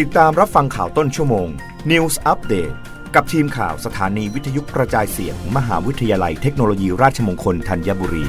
ติดตามรับฟังข่าวต้นชั่วโมง News Update กับทีมข่าวสถานีวิทยุกระจายเสียงมมหาวิทยาลัยเทคโนโลยีราชมงคลธัญบุรี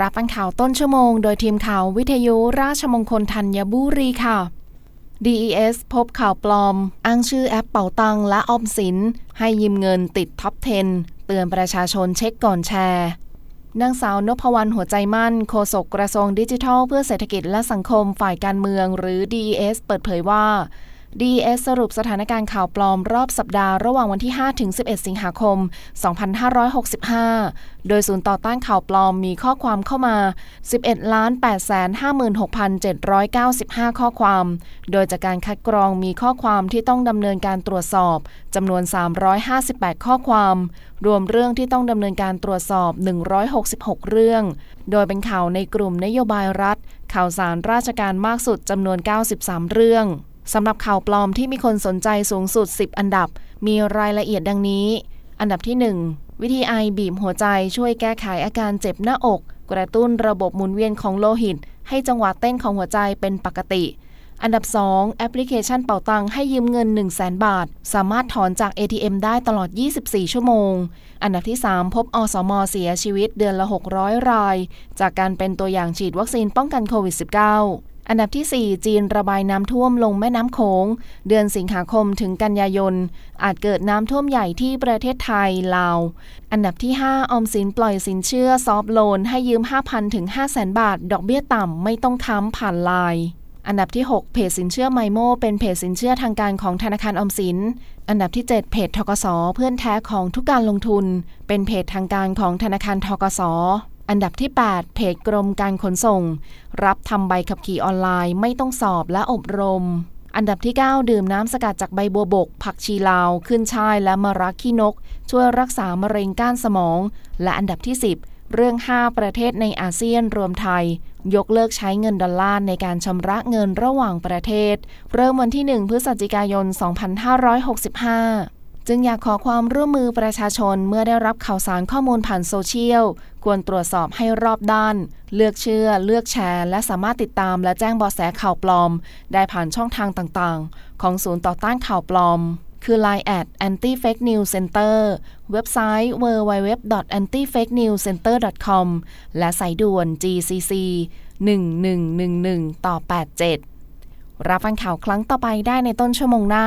รับฟังข่าวต้นชั่วโมง โดยทีมข่าววิทยุราชมงคลธัญบุรีค่ะ DES พบข่าวปลอม อ้างชื่อแอปเป่าตังและออมสิน ให้ยืมเงินติดท็อป 10 เตือนประชาชนเช็คก่อนแชร์ นางสาวนพวรรณหัวใจมั่นโฆษกกระทรวงดิจิทัล เพื่อเศรษฐกิจและสังคมฝ่ายการเมืองหรือ DES เปิดเผยว่า DES สรุปสถานการณ์ข่าวปลอมรอบสัปดาห์ระหว่างวันที่ 5 ถึง 11 สิงหาคม 2565 โดยศูนย์ต่อต้านข่าวปลอมมีข้อความเข้ามา 11 ล้าน8 56,795 ข้อความ โดยจากการคัดกรองมีข้อความที่ต้องดำเนินการตรวจสอบจำนวน 358 ข้อความ รวมเรื่องที่ต้องดำเนินการตรวจสอบ 166 เรื่อง โดยเป็นข่าวในกลุ่มนโยบายรัฐ ข่าวสารราชการมากสุดจำนวน 93 เรื่อง สำหรับข่าวปลอมที่มีคนสนใจสูงสุด 10 อันดับ มีรายละเอียดดังนี้ อันดับที่ 1 วิธีไอบีบหัวใจช่วยแก้ไขอาการเจ็บหน้าอก กระตุ้นระบบหมุนเวียนของโลหิต ให้จังหวะเต้นของหัวใจเป็นปกติ อันดับ 2 แอปพลิเคชันเป๋าตังให้ยืมเงิน 1 0 0 0 0 บาท สามารถถอนจาก ATM ได้ตลอด 24 ชั่วโมง อันดับที่ 3 พบอสมเสียชีวิตเดือนละ 600 ราย จากการเป็นตัวอย่างฉีดวัคซีนป้องกันโควิด -19 อันดับที่ 4 จีนระบายน้ำท่วมลงแม่น้ำโขง เดือนสิงหาคมถึงกันยายน อาจเกิดน้ำท่วมใหญ่ที่ประเทศไทย ลาว อันดับที่ 5 ออมสินปล่อยสินเชื่อ soft loan ให้ยืม 5,000 ถึง 500,000 บาท ดอกเบี้ยต่ำ ไม่ต้องค้ำผ่านไลน์อันดับที่ 6 เพจสินเชื่อ MyMo เป็นเพจสินเชื่อทางการของธนาคารออมสิน อันดับที่ 7 เพจธกสเพื่อนแท้ของทุกการลงทุน เป็นเพจทางการของธนาคารธกส อันดับที่ 8 เพจกรมการขนส่ง รับทำใบขับขี่ออนไลน์ไม่ต้องสอบและอบรม อันดับที่ 9 ดื่มน้ำสกัดจากใบบัวบก ผักชีลาว ขึ้นช่ายและมะระขี้นก ช่วยรักษามะเร็งก้านสมอง และอันดับที่ 10 เรื่อง 5 ประเทศในอาเซียนรวมไทย ยกเลิกใช้เงินดอลลาร์ในการชำระเงินระหว่างประเทศ เริ่มวันที่ 1 พฤศจิกายน 2565 จึงอยากขอความร่วมมือประชาชนเมื่อได้รับข่าวสารข้อมูลผ่านโซเชียล ควรตรวจสอบให้รอบด้าน เลือกเชื่อ เลือกแชร์ และสามารถติดตามและแจ้งเบาะแสข่าวปลอม ได้ผ่านช่องทางต่างๆ ของศูนย์ต่อต้านข่าวปลอม คือ Line at anti fake news center เว็บไซต์ www.antifakenewscenter.com และสายด่วน GCC 1111 ต่อ 87 รับฟังข่าวครั้งต่อไปได้ในต้นชั่วโมงหน้า